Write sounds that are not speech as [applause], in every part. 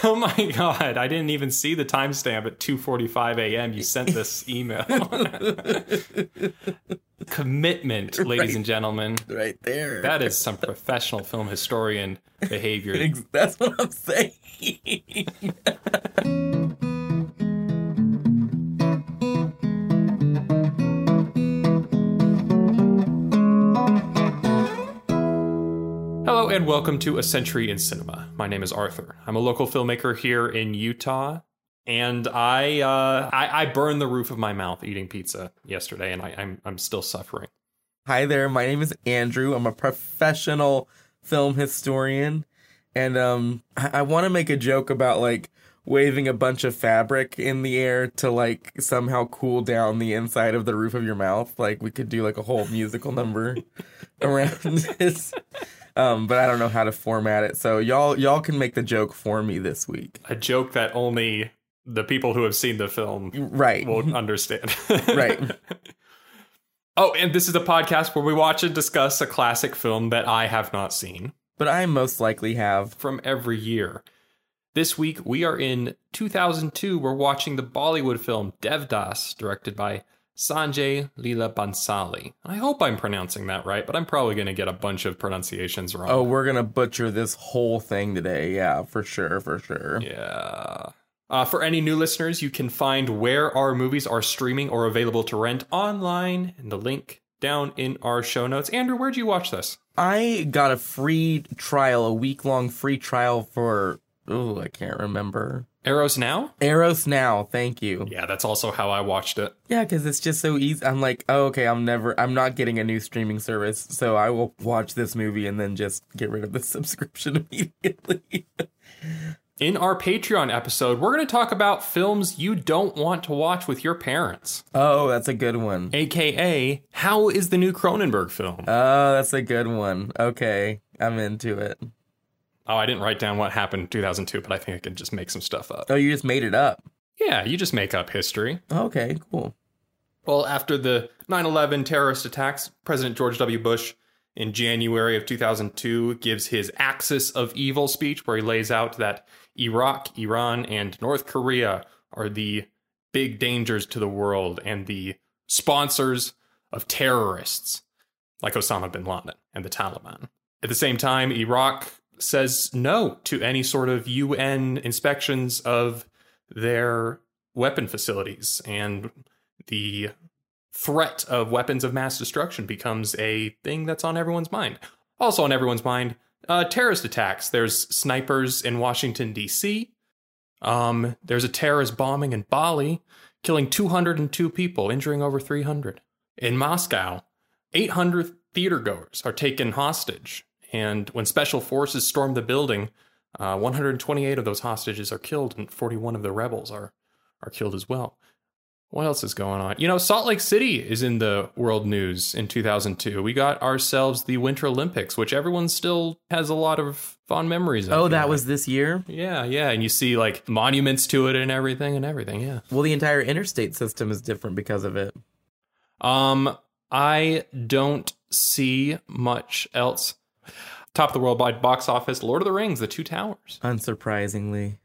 [laughs] Oh my god, I didn't even see the timestamp at 2:45 a.m. You sent this [laughs] email. [laughs] Commitment, ladies Right. and gentlemen. Right there. That is some professional film historian behavior. That's what I'm saying. Hello and welcome to A Century in Cinema. My name is Arthur. I'm a local filmmaker here in Utah, and I uh, I, I burned the roof of my mouth eating pizza yesterday, and I, I'm I'm still suffering. Hi there. My name is Andrew. I'm a professional film historian, and um, I, I want to make a joke about like waving a bunch of fabric in the air to like somehow cool down the inside of the roof of your mouth. Like we could do like a whole musical number [laughs] around this. Um, but I don't know how to format it. So y'all y'all can make the joke for me this week. A joke that only the people who have seen the film Right. will understand. [laughs] [laughs] Right. Oh, and this is a podcast where we watch and discuss a classic film that I have not seen But I most likely have. from every year. This week we are in 2002. We're watching the Bollywood film Devdas, directed by Sanjay Leela Bhansali. I hope I'm pronouncing that right, but I'm probably going to get a bunch of pronunciations wrong. Oh, we're gonna butcher this whole thing today. Yeah, for sure, for sure. Yeah. Uh, for any new listeners, you can find where our movies are streaming or available to rent online in the link down in our show notes. Andrew, where'd you watch this? I got a free trial, a week long free trial for oh, I can't remember. Eros Now? Eros Now, thank you. Yeah, that's also how I watched it. Yeah, because it's just so easy. I'm like, oh, okay, I'm never, I'm not getting a new streaming service, so I will watch this movie and then just get rid of the [laughs] subscription immediately. [laughs] In our Patreon episode, we're going to talk about films you don't want to watch with your parents, oh, that's a good one. aka how is the new Cronenberg film? Oh, that's a good one. Okay, I'm into it. Oh, I didn't write down what happened in 2002, but I think I can just make some stuff up. Oh, you just made it up. Yeah, you just make up history. Okay, cool. Well, after the 9 11 terrorist attacks, President George W. Bush in January of 2002 gives his Axis of Evil speech, where he lays out that Iraq, Iran, and North Korea are the big dangers to the world and the sponsors of terrorists like Osama bin Laden and the Taliban. At the same time, Iraq says no to any sort of UN inspections of their weapon facilities and the threat of weapons of mass destruction becomes a thing that's on everyone's mind. Also on everyone's mind, uh, terrorist attacks. There's snipers in Washington D.C. Um, there's a terrorist bombing in Bali, killing 202 people, injuring over 300. In Moscow, 800 theater goers are taken hostage, and when special forces storm the building, uh, 128 of those hostages are killed, and 41 of the rebels are are killed as well. What else is going on? You know, Salt Lake City is in the world news in 2002. We got ourselves the Winter Olympics, which everyone still has a lot of fond memories of. Oh, that was this year? Yeah, yeah. And you see like monuments to it and everything and everything. Yeah. Well, the entire interstate system is different because of it. Um, I don't see much else. Top of the worldwide box office Lord of the Rings, The Two Towers. Unsurprisingly.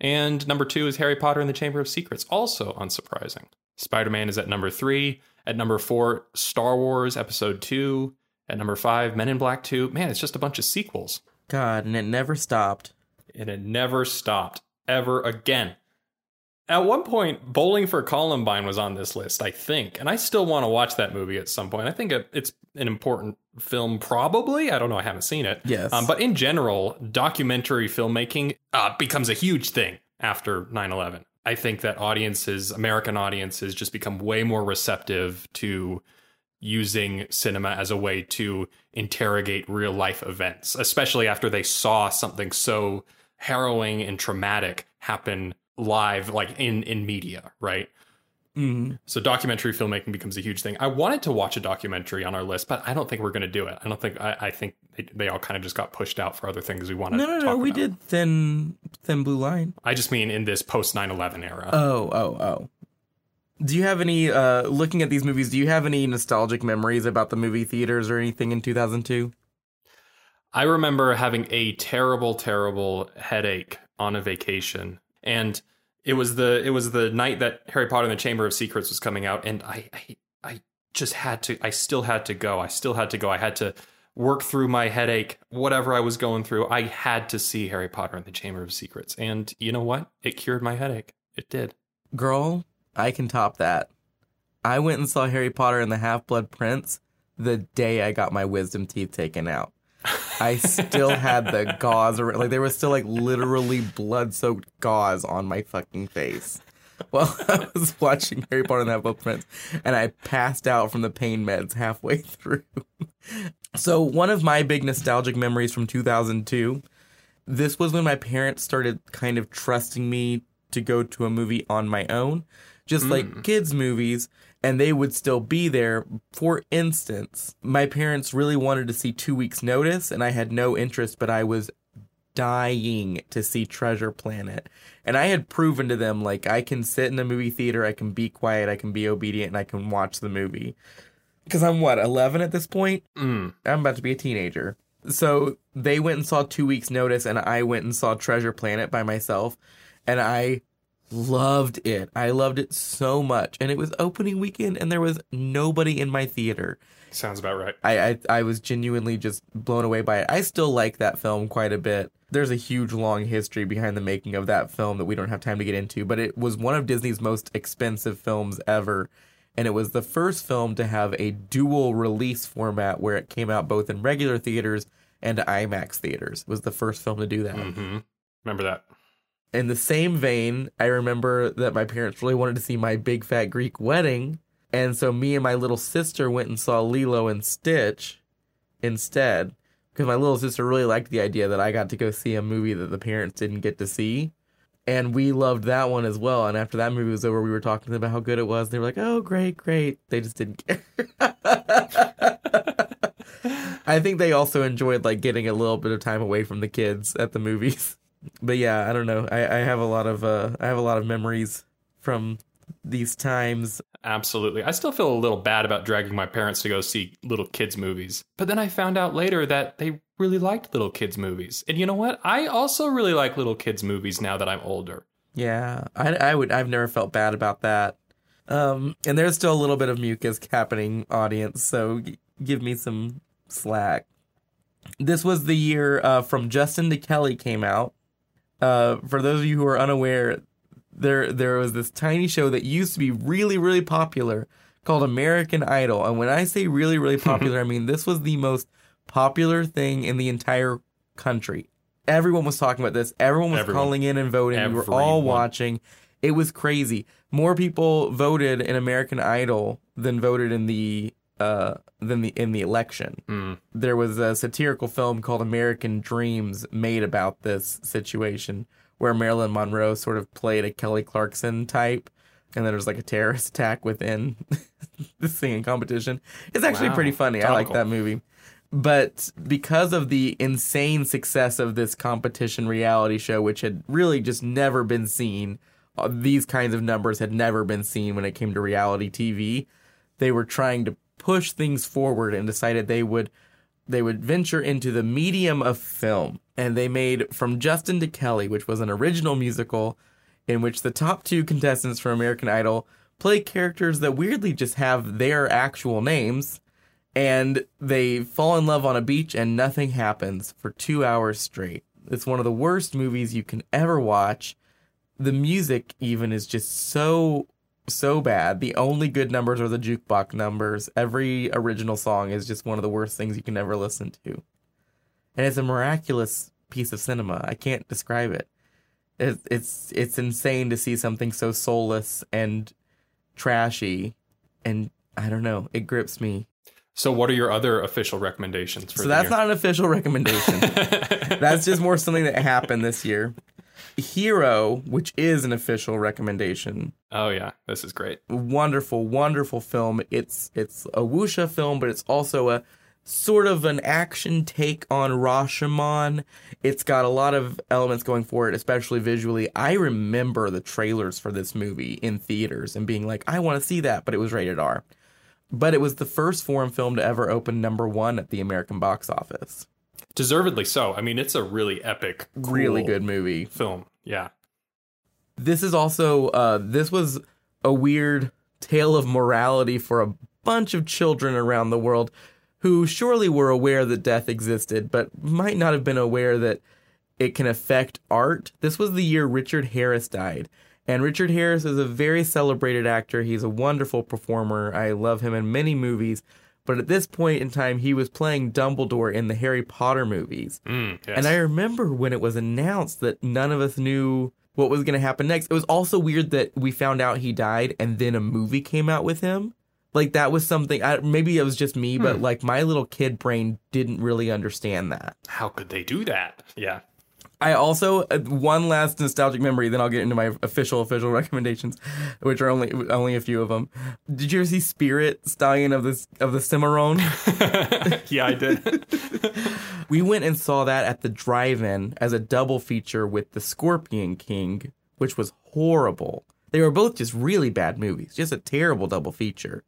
And number two is Harry Potter and the Chamber of Secrets, also unsurprising. Spider Man is at number three. At number four, Star Wars Episode 2. At number five, Men in Black 2. Man, it's just a bunch of sequels. God, and it never stopped. And it never stopped ever again. At one point, Bowling for Columbine was on this list, I think, and I still want to watch that movie at some point. I think it's an important film, probably. I don't know, I haven't seen it. Yes. Um, but in general, documentary filmmaking uh, becomes a huge thing after 9 11. I think that audiences, American audiences, just become way more receptive to using cinema as a way to interrogate real life events, especially after they saw something so harrowing and traumatic happen live, like in, in media, right? Mm. So documentary filmmaking becomes a huge thing. I wanted to watch a documentary on our list, but I don't think we're going to do it. I don't think I, I think they, they all kind of just got pushed out for other things we wanted No, to no, no. We about. did thin, thin blue line. I just mean in this post 9/11 era. Oh, oh, oh. Do you have any? uh Looking at these movies, do you have any nostalgic memories about the movie theaters or anything in 2002? I remember having a terrible, terrible headache on a vacation, and it was the it was the night that Harry Potter and the Chamber of Secrets was coming out, and I I, I just had to. I still had to go. I still had to go. I had to work through my headache, whatever I was going through. I had to see Harry Potter and the Chamber of Secrets, and you know what? It cured my headache. It did. Girl, I can top that. I went and saw Harry Potter and the Half Blood Prince the day I got my wisdom teeth taken out. I still had the gauze, ar- like there was still like literally blood soaked gauze on my fucking face. [laughs] While I was watching Harry Potter and the Half Prince, and I passed out from the pain meds halfway [laughs] through. so, one of my big nostalgic memories from 2002, this was when my parents started kind of trusting me to go to a movie on my own, just like hmm. kids' movies, and they would still be there. For instance, my parents really wanted to see Two Weeks Notice, and I had no interest, but I was dying to see Treasure Planet. And I had proven to them, like, I can sit in a movie theater, I can be quiet, I can be obedient, and I can watch the movie. Because I'm what, 11 at this point? Mm. I'm about to be a teenager. So they went and saw Two Weeks Notice, and I went and saw Treasure Planet by myself, and I loved it. I loved it so much, and it was opening weekend, and there was nobody in my theater. Sounds about right. I, I I was genuinely just blown away by it. I still like that film quite a bit. There's a huge long history behind the making of that film that we don't have time to get into, but it was one of Disney's most expensive films ever. And it was the first film to have a dual release format where it came out both in regular theaters and IMAX theaters. It was the first film to do that. hmm Remember that. In the same vein, I remember that my parents really wanted to see my big fat Greek wedding. And so me and my little sister went and saw Lilo and Stitch instead. Because my little sister really liked the idea that I got to go see a movie that the parents didn't get to see. And we loved that one as well. And after that movie was over, we were talking to them about how good it was. And They were like, oh, great, great. They just didn't care. [laughs] I think they also enjoyed like getting a little bit of time away from the kids at the movies. But yeah, I don't know. I, I have a lot of uh, I have a lot of memories from these times. Absolutely. I still feel a little bad about dragging my parents to go see little kids' movies. But then I found out later that they really liked little kids' movies. And you know what? I also really like little kids' movies now that I'm older. Yeah, I, I would I've never felt bad about that. Um, and there's still a little bit of mucus happening, audience. So g- give me some slack. This was the year uh, from Justin to Kelly came out. Uh, for those of you who are unaware, there there was this tiny show that used to be really really popular called American Idol, and when I say really really [laughs] popular, I mean this was the most popular thing in the entire country. Everyone was talking about this. Everyone was Everyone. calling in and voting. We were all watching. It was crazy. More people voted in American Idol than voted in the uh than the in the election Mm. there was a satirical film called American Dreamz made about this situation where Marilyn Monroe sort of played a Kelly Clarkson type and then there was like a terrorist [laughs] attack within [laughs] the singing competition. It's actually Wow. pretty funny. I like that movie. But because of the insane success of this competition reality show, which had really just never been seen, uh, these kinds of numbers had never been seen when it came to reality TV. They were trying to push things forward and decided they would they would venture into the medium of film. And they made From Justin to Kelly, which was an original musical in which the top two contestants from American Idol play characters that weirdly just have their actual names. And they fall in love on a beach and nothing happens for two hours straight. It's one of the worst movies you can ever watch. The music, even, is just so so bad. The only good numbers are the jukebox numbers. Every original song is just one of the worst things you can ever listen to. And it's a miraculous piece of cinema. I can't describe it. It's it's it's insane to see something so soulless and trashy and I don't know, it grips me. So, what are your other official recommendations for So that's year? not an official recommendation. [laughs] that's just more something that happened this year. Hero, which is an official recommendation, oh yeah, this is great. wonderful, wonderful film. It's it's a wuxia film, but it's also a sort of an action take on Rashomon. It's got a lot of elements going for it, especially visually. I remember the trailers for this movie in theaters and being like, I want to see that, but it was rated R. But it was the first foreign film to ever open number one at the American box office. Deservedly so. I mean, it's a really epic, Really good movie. film. Yeah. This is also uh this was a weird tale of morality for a bunch of children around the world who surely were aware that death existed, but might not have been aware that it can affect art. This was the year Richard Harris died. And Richard Harris is a very celebrated actor. He's a wonderful performer. I love him in many movies. But at this point in time, he was playing Dumbledore in the Harry Potter movies. Mm, yes. And I remember when it was announced that none of us knew what was going to happen next. It was also weird that we found out he died and then a movie came out with him. Like that was something. I, maybe it was just me, but like my little kid brain didn't really understand that. How could they do that? Yeah. I also uh, one last nostalgic memory. Then I'll get into my official official [laughs] recommendations, which are only only a few of them. Did you ever see Spirit Stallion of the of the Cimarron? [laughs] yeah, I did. [laughs] We went and saw that at the drive-in as a double feature with The Scorpion King, which was horrible. They were both just really bad movies, just a terrible double feature.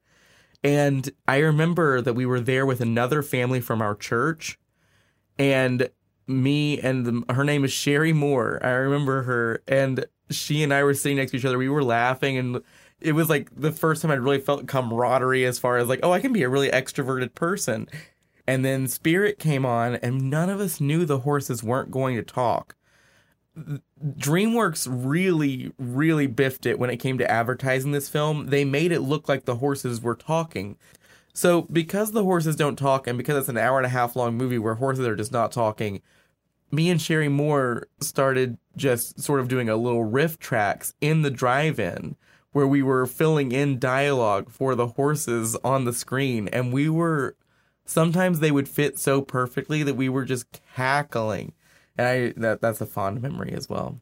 And I remember that we were there with another family from our church, and me and the, her name is Sherry Moore. I remember her, and she and I were sitting next to each other. We were laughing, and it was like the first time I'd really felt camaraderie as far as like, oh, I can be a really extroverted person. And then Spirit came on, and none of us knew the horses weren't going to talk. DreamWorks really, really biffed it when it came to advertising this film. They made it look like the horses were talking. So, because the horses don't talk, and because it's an hour and a half long movie where horses are just not talking, me and Sherry Moore started just sort of doing a little riff tracks in the drive in where we were filling in dialogue for the horses on the screen. And we were sometimes they would fit so perfectly that we were just cackling. And I that that's a fond memory as well.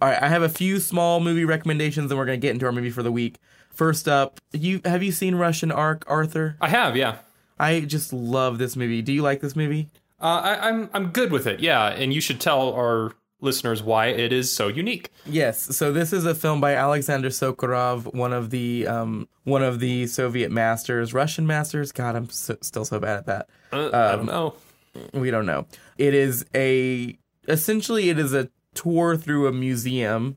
All right, I have a few small movie recommendations, and we're gonna get into our movie for the week. First up, you have you seen Russian Ark, Arthur? I have, yeah. I just love this movie. Do you like this movie? Uh, I, I'm I'm good with it, yeah. And you should tell our listeners why it is so unique. Yes. So this is a film by Alexander Sokurov, one of the um, one of the Soviet masters, Russian masters. God, I'm so, still so bad at that. Uh, I don't know. We don't know. It is a essentially it is a tour through a museum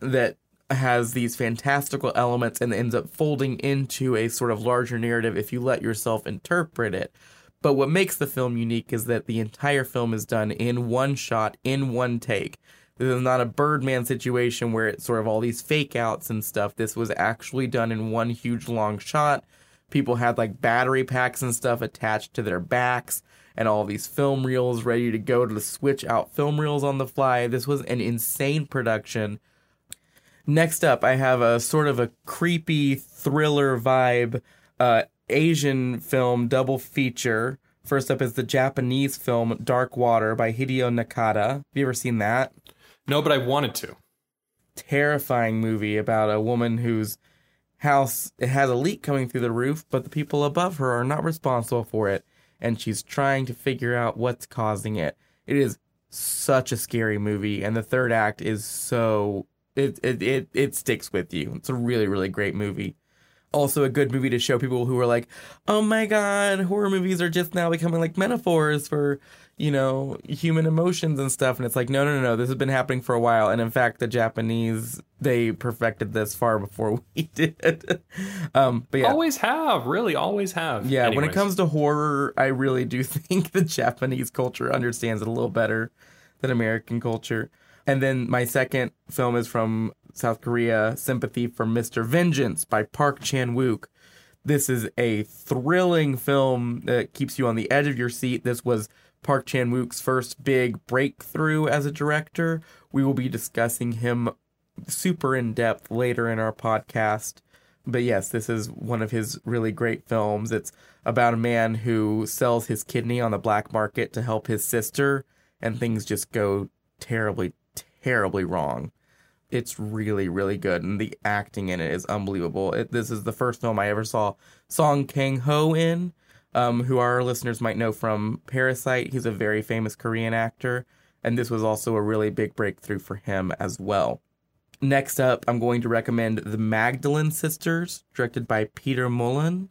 that has these fantastical elements and ends up folding into a sort of larger narrative if you let yourself interpret it. But what makes the film unique is that the entire film is done in one shot, in one take. This is not a Birdman situation where it's sort of all these fake outs and stuff. This was actually done in one huge long shot. People had like battery packs and stuff attached to their backs and all these film reels ready to go to switch out film reels on the fly. This was an insane production. Next up, I have a sort of a creepy thriller vibe uh, Asian film double feature. First up is the Japanese film Dark Water by Hideo Nakata. Have you ever seen that? No, but I wanted to. Terrifying movie about a woman whose house it has a leak coming through the roof, but the people above her are not responsible for it, and she's trying to figure out what's causing it. It is such a scary movie, and the third act is so it it it, it sticks with you. It's a really really great movie also a good movie to show people who are like, oh my god, horror movies are just now becoming like metaphors for, you know, human emotions and stuff. And it's like, no, no, no, no, this has been happening for a while. And in fact, the Japanese, they perfected this far before [laughs] we did. um, but yeah. Always have, really, always have. Yeah, when it comes to horror, I really do [laughs] think the Japanese culture understands it a little better than American culture. And then my second film is from South Korea, Sympathy for Mr. Vengeance by Park Chan Wook. This is a thrilling film that keeps you on the edge of your seat. This was Park Chan Wook's first big breakthrough as a director. We will be discussing him super in depth later in our podcast. But yes, this is one of his really great films. It's about a man who sells his kidney on the black market to help his sister, and things just go terribly, terribly wrong. It's really, really good, and the acting in it is unbelievable. It, this is the first film I ever saw Song Kang Ho in, um, who our listeners might know from Parasite. He's a very famous Korean actor, and this was also a really big breakthrough for him as well. Next up, I'm going to recommend The Magdalene Sisters, directed by Peter Mullan.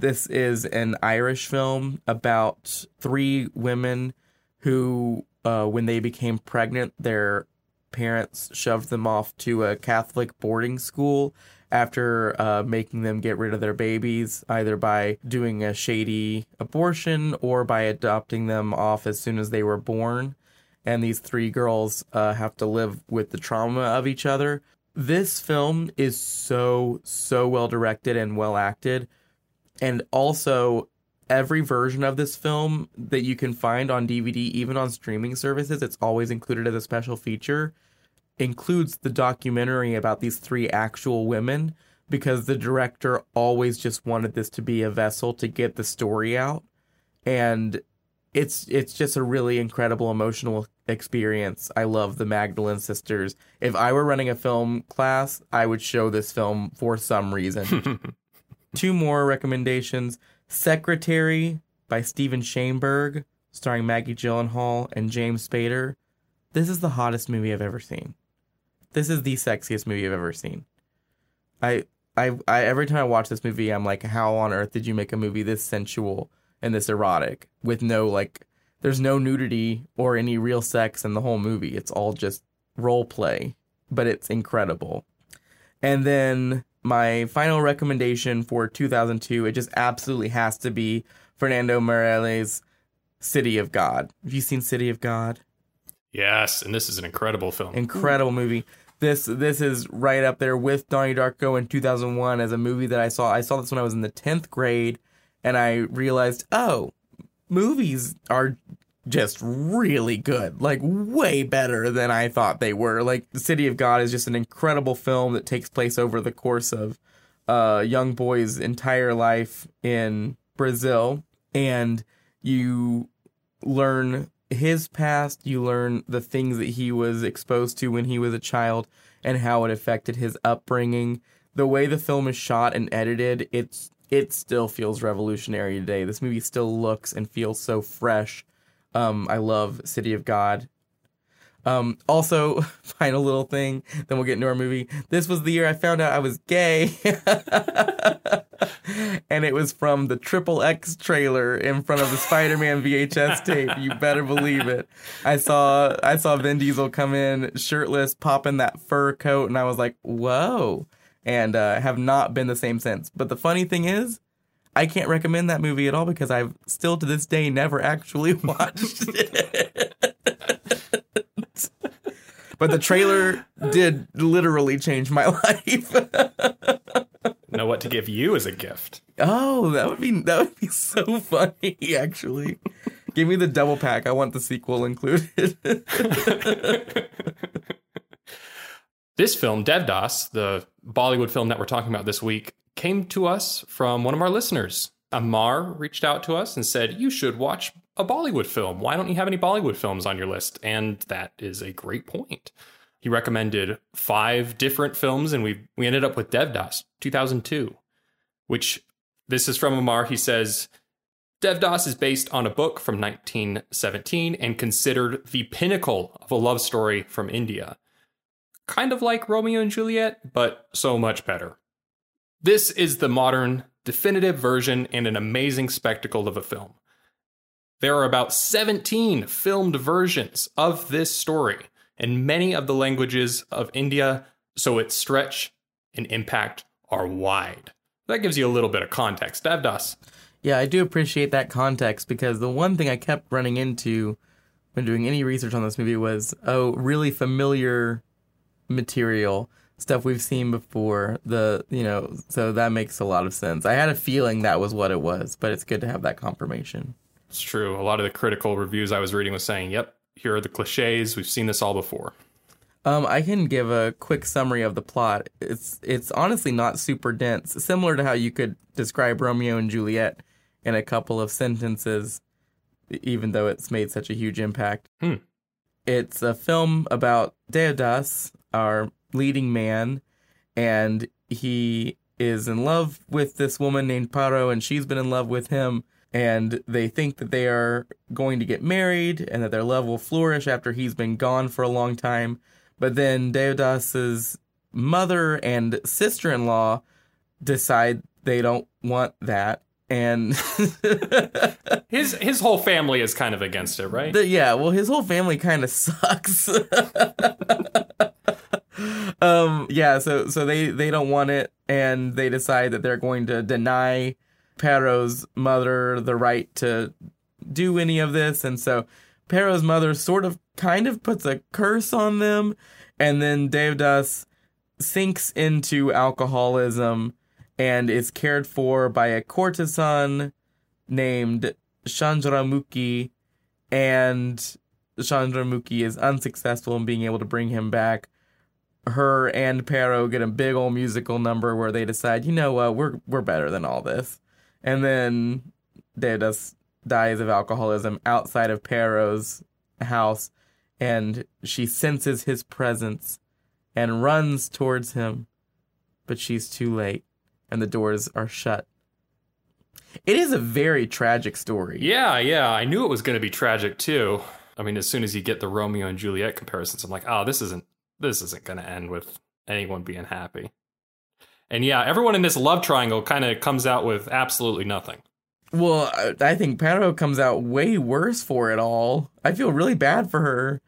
this is an Irish film about three women who, uh, when they became pregnant, their parents shoved them off to a Catholic boarding school after uh, making them get rid of their babies, either by doing a shady abortion or by adopting them off as soon as they were born. And these three girls uh, have to live with the trauma of each other. This film is so, so well directed and well acted. And also, every version of this film that you can find on DVD, even on streaming services, it's always included as a special feature includes the documentary about these three actual women because the director always just wanted this to be a vessel to get the story out and it's it's just a really incredible emotional experience. I love the Magdalene sisters. If I were running a film class, I would show this film for some reason. [laughs] Two more recommendations. Secretary by Steven Shainberg, starring Maggie Gyllenhaal and James Spader. This is the hottest movie I've ever seen this is the sexiest movie I've ever seen. I, I, I, every time I watch this movie, I'm like, how on earth did you make a movie this sensual and this erotic with no like, there's no nudity or any real sex in the whole movie. It's all just role play, but it's incredible. And then my final recommendation for 2002, it just absolutely has to be Fernando Meirelles' City of God. Have you seen City of God? Yes, and this is an incredible film. Incredible movie. This this is right up there with Donnie Darko in 2001 as a movie that I saw. I saw this when I was in the 10th grade and I realized, "Oh, movies are just really good. Like way better than I thought they were. Like The City of God is just an incredible film that takes place over the course of a young boy's entire life in Brazil and you learn his past, you learn the things that he was exposed to when he was a child and how it affected his upbringing. The way the film is shot and edited, it's it still feels revolutionary today. This movie still looks and feels so fresh. Um, I love City of God. Um, also, [laughs] final little thing, then we'll get into our movie. This was the year I found out I was gay. [laughs] and it was from the Triple X trailer in front of the Spider-Man VHS tape. You better believe it. I saw I saw Vin Diesel come in shirtless, popping that fur coat, and I was like, "Whoa!" And uh, have not been the same since. But the funny thing is, I can't recommend that movie at all because I've still to this day never actually [laughs] watched it. but the trailer did literally change my [laughs] life know what to give you as a gift. Oh, that would be that would be so funny. Actually, give me the double pack. I want the sequel included. [laughs] this film, Devdas, the Bollywood film that we're talking about this week, came to us from one of our listeners. Amar reached out to us and said, "You should watch a Bollywood film. Why don't you have any Bollywood films on your list?" And that is a great point. He recommended five different films, and we we ended up with Devdas 2002, which this is from Amar. He says Devdas is based on a book from 1917 and considered the pinnacle of a love story from India. Kind of like Romeo and Juliet, but so much better. This is the modern, definitive version and an amazing spectacle of a film. There are about 17 filmed versions of this story in many of the languages of India, so its stretch and impact are wide. That gives you a little bit of context. Eh, Devdas. Yeah, I do appreciate that context because the one thing I kept running into when doing any research on this movie was oh, really familiar material, stuff we've seen before. The you know, so that makes a lot of sense. I had a feeling that was what it was, but it's good to have that confirmation. It's true. A lot of the critical reviews I was reading was saying, "Yep, here are the cliches. We've seen this all before. Um, I can give a quick summary of the plot. It's it's honestly not super dense, similar to how you could describe Romeo and Juliet in a couple of sentences, even though it's made such a huge impact. Hmm. It's a film about Devdas, our leading man, and he is in love with this woman named Paro, and she's been in love with him and they think that they are going to get married and that their love will flourish after he's been gone for a long time. But then Devdas's mother and sister-in-law decide they don't want that and [laughs] His his whole family is kind of against it, right? The- yeah, well, his whole family kind of sucks. [laughs] um, yeah, so so they they don't want it, and they decide that they're going to deny Paro's mother the right to do any of this, and so Paro's mother sort of kind of puts a curse on them, and then Devdas sinks into alcoholism and is cared for by a courtesan named Chandramukhi, and Chandramukhi is unsuccessful in being able to bring him back. Her and Paro get a big old musical number where they decide, you know what, we're we're better than all this. And then Devdas dies of alcoholism outside of Paro's house, and she senses his presence and runs towards him, but she's too late, and the doors are shut. It is a very tragic story. Yeah, yeah. I knew it was going to be tragic too. I mean, as soon as you get the Romeo and Juliet comparisons, I'm like, oh, this isn't this isn't going to end with anyone being happy. And yeah, everyone in this love triangle kind of comes out with absolutely nothing. Well, I- think Paro comes out way worse for it all. I feel really bad for her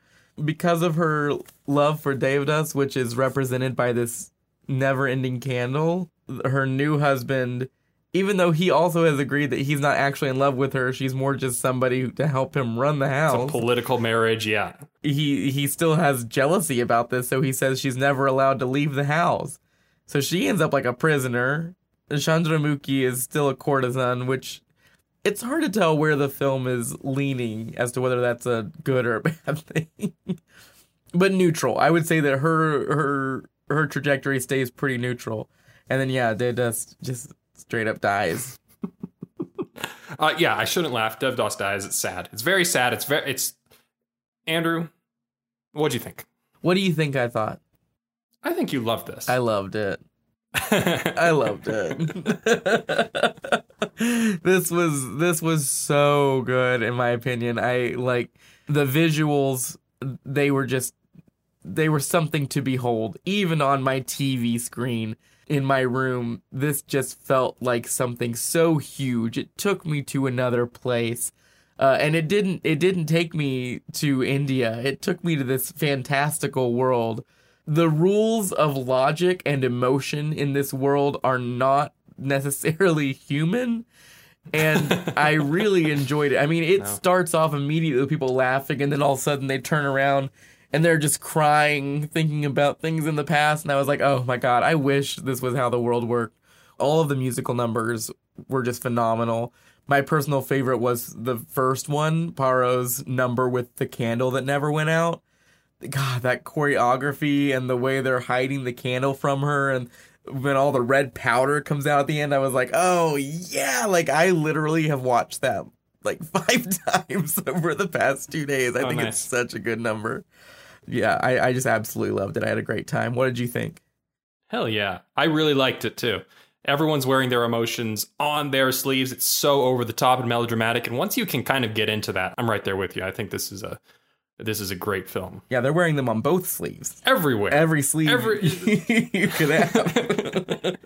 because of her love for Devdas, which is represented by this never-ending candle. Her new husband, even though he also has agreed that he's not actually in love with her, she's more just somebody to help him run the It's a house. political marriage, yeah. he he still has jealousy about this, so he says she's never allowed to leave the house. So she ends up like a prisoner. Chandramukhi is still a courtesan, which it's hard to tell where the film is leaning as to whether that's a good or a [laughs] bad thing. but neutral. I would say that her her her trajectory stays pretty neutral. And then yeah, Devdas just straight up dies. [laughs] Uh, yeah, I shouldn't laugh. Devdas dies. It's sad. It's very sad. It's very. It's Andrew. What'd you think? What do you think I thought? I think you loved this. I loved it. [laughs] I loved it. [laughs] this was this was so good in my opinion. I like the visuals they were just they were something to behold even on my TV screen in my room. This just felt like something so huge. It took me to another place. Uh, and it didn't it didn't take me to India. It took me to this fantastical world the rules of logic and emotion in this world are not [laughs] necessarily human. And I really [laughs] enjoyed it. I mean, it starts off immediately with people laughing, and then all of a sudden they turn around and they're just crying, thinking about things in the past. And I was like, oh my God, I wish this was how the world worked. All of the musical numbers were just phenomenal. My personal favorite was the first one, Paro's number with the candle that never went out. God, that choreography and the way they're hiding the candle from her and when all the red powder comes out at the end, I was like, oh yeah, like I literally have watched that like [laughs] five [laughs] times over the past two days. I Oh, think nice. it's such a good number. Yeah, I, I just absolutely loved it. I had a great time. What did you think? Hell yeah. I really liked it too. Everyone's wearing their emotions on their sleeves. It's so over the top and melodramatic. And once you can kind of get into that, I'm right there with you. I think this is a this is a great film. Yeah, they're wearing them on both sleeves. Everywhere. Every sleeve Every- [laughs] you could have.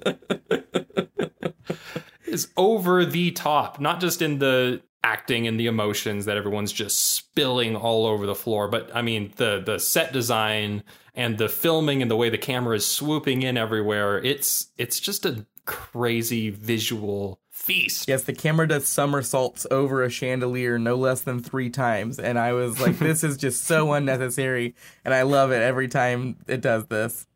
[laughs] is over the top, not just in the acting and the emotions that everyone's just spilling all over the floor, but I mean the the set design and the filming and the way the camera is swooping in everywhere. It's it's just a crazy visual feast. Yes, the camera does somersaults over a chandelier no less than three times. And I was like, this is just so [laughs] unnecessary. And I love it every time it does this.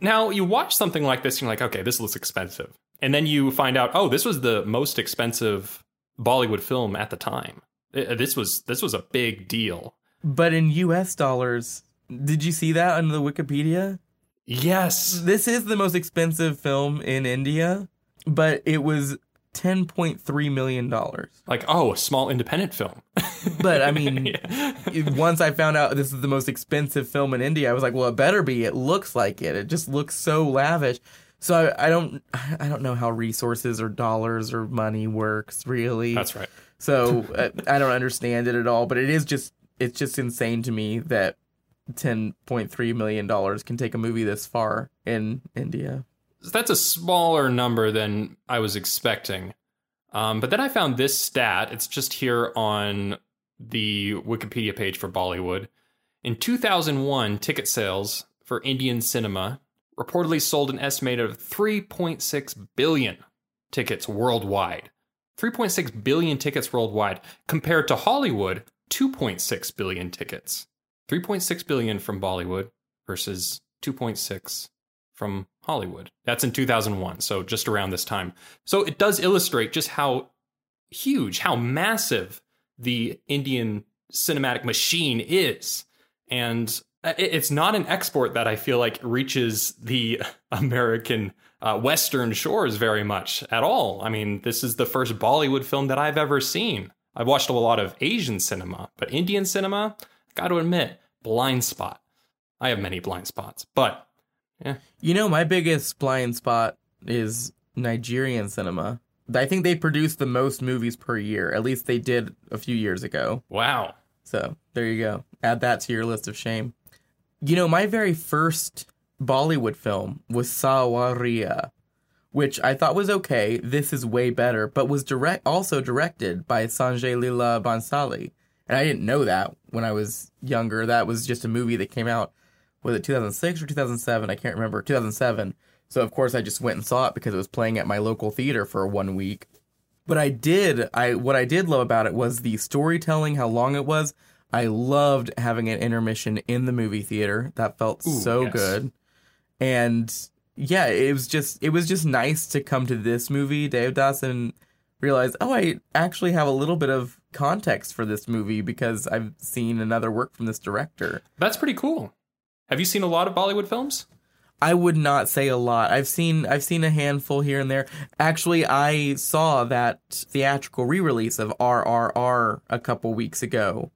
Now you watch something like this, and you're like, okay, this looks expensive, and then you find out, oh, this was the most expensive Bollywood film at the time. Uh, This was this was a big deal. But in US dollars, did you see that on the Wikipedia? Yes, This is the most expensive film in India, but it was $10.3 million. like oh, a small independent film. [laughs] But I mean, Yeah. once I found out this is the most expensive film in India, I was like, well, it better be. It looks like it. It just looks so lavish. So I, I don't, [sighs] I don't know how resources or dollars or money works really. That's right. So uh, I don't understand it at all. But it is just, it's just insane to me that ten point three million dollars can take a movie this far in India. That's a smaller number than I was expecting. Um, but then I found this stat. It's just here on the Wikipedia page for Bollywood. In 2001, ticket sales for Indian cinema reportedly sold an estimated of 3.6 billion tickets worldwide. 3.6 billion tickets worldwide compared to Hollywood, 2.6 billion tickets. 3.6 billion from Bollywood versus 2.6 from Hollywood. That's in 2001, so just around this time. So it does illustrate just how huge, how massive the Indian cinematic machine is. And it's not an export that I feel like reaches the [laughs] American uh, Western shores very much at all. I mean, this is the first Bollywood film that I've ever seen. I've watched a lot of Asian cinema, but Indian cinema, got to admit, blind spot. I have many blind spots, but yeah. You know, my biggest blind spot is Nigerian cinema. I think they produce the most movies per year. At least they did a few years ago. Wow. So there you go. Add that to your list of shame. You know, my very first Bollywood film was Saawariya, which I thought was okay. This is way better, but was direct also directed by Sanjay Leela Bhansali. And I didn't know that when I was younger. That was just a movie that came out was it 2006 or 2007? I can't remember. 2007. So of course I just went and saw it because it was playing at my local theater for one week. But I did I what I did love about it was the storytelling, how long it was. I loved having an intermission in the movie theater. That felt Ooh, so yes. good. And yeah, it was just it was just nice to come to this movie, Devdas, and realize, oh, I actually have a little bit of context for this movie because I've seen another work from this director. That's pretty cool. Have you seen a lot of Bollywood films? I would not say a lot. I've seen I've seen a handful here and there. Actually, I saw that theatrical re-release of RRR a couple weeks ago,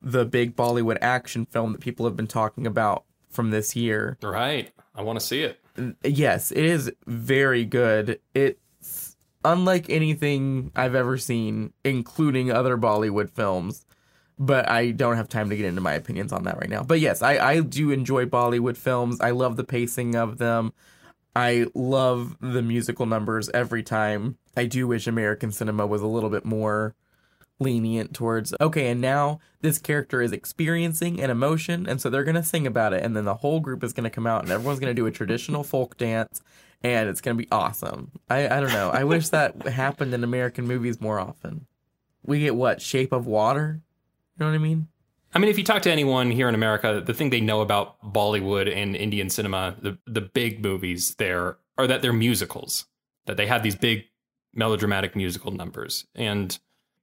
the big Bollywood action film that people have been talking about from this year. Right. I want to see it. Yes, it is very good. It's unlike anything I've ever seen, including other Bollywood films. But I don't have time to get into my opinions on that right now. But yes, I, I do enjoy Bollywood films. I love the pacing of them. I love the musical numbers every time. I do wish American cinema was a little bit more lenient towards okay and now this character is experiencing an emotion and so they're going to sing about it and then the whole group is going to come out and everyone's going to do a traditional folk dance and it's going to be awesome I, I don't know i wish [laughs] that happened in american movies more often we get what shape of water you know what i mean I mean, if you talk to anyone here in America, the thing they know about Bollywood and Indian cinema, the the big movies there, are that they're musicals. That they have these big melodramatic musical numbers. And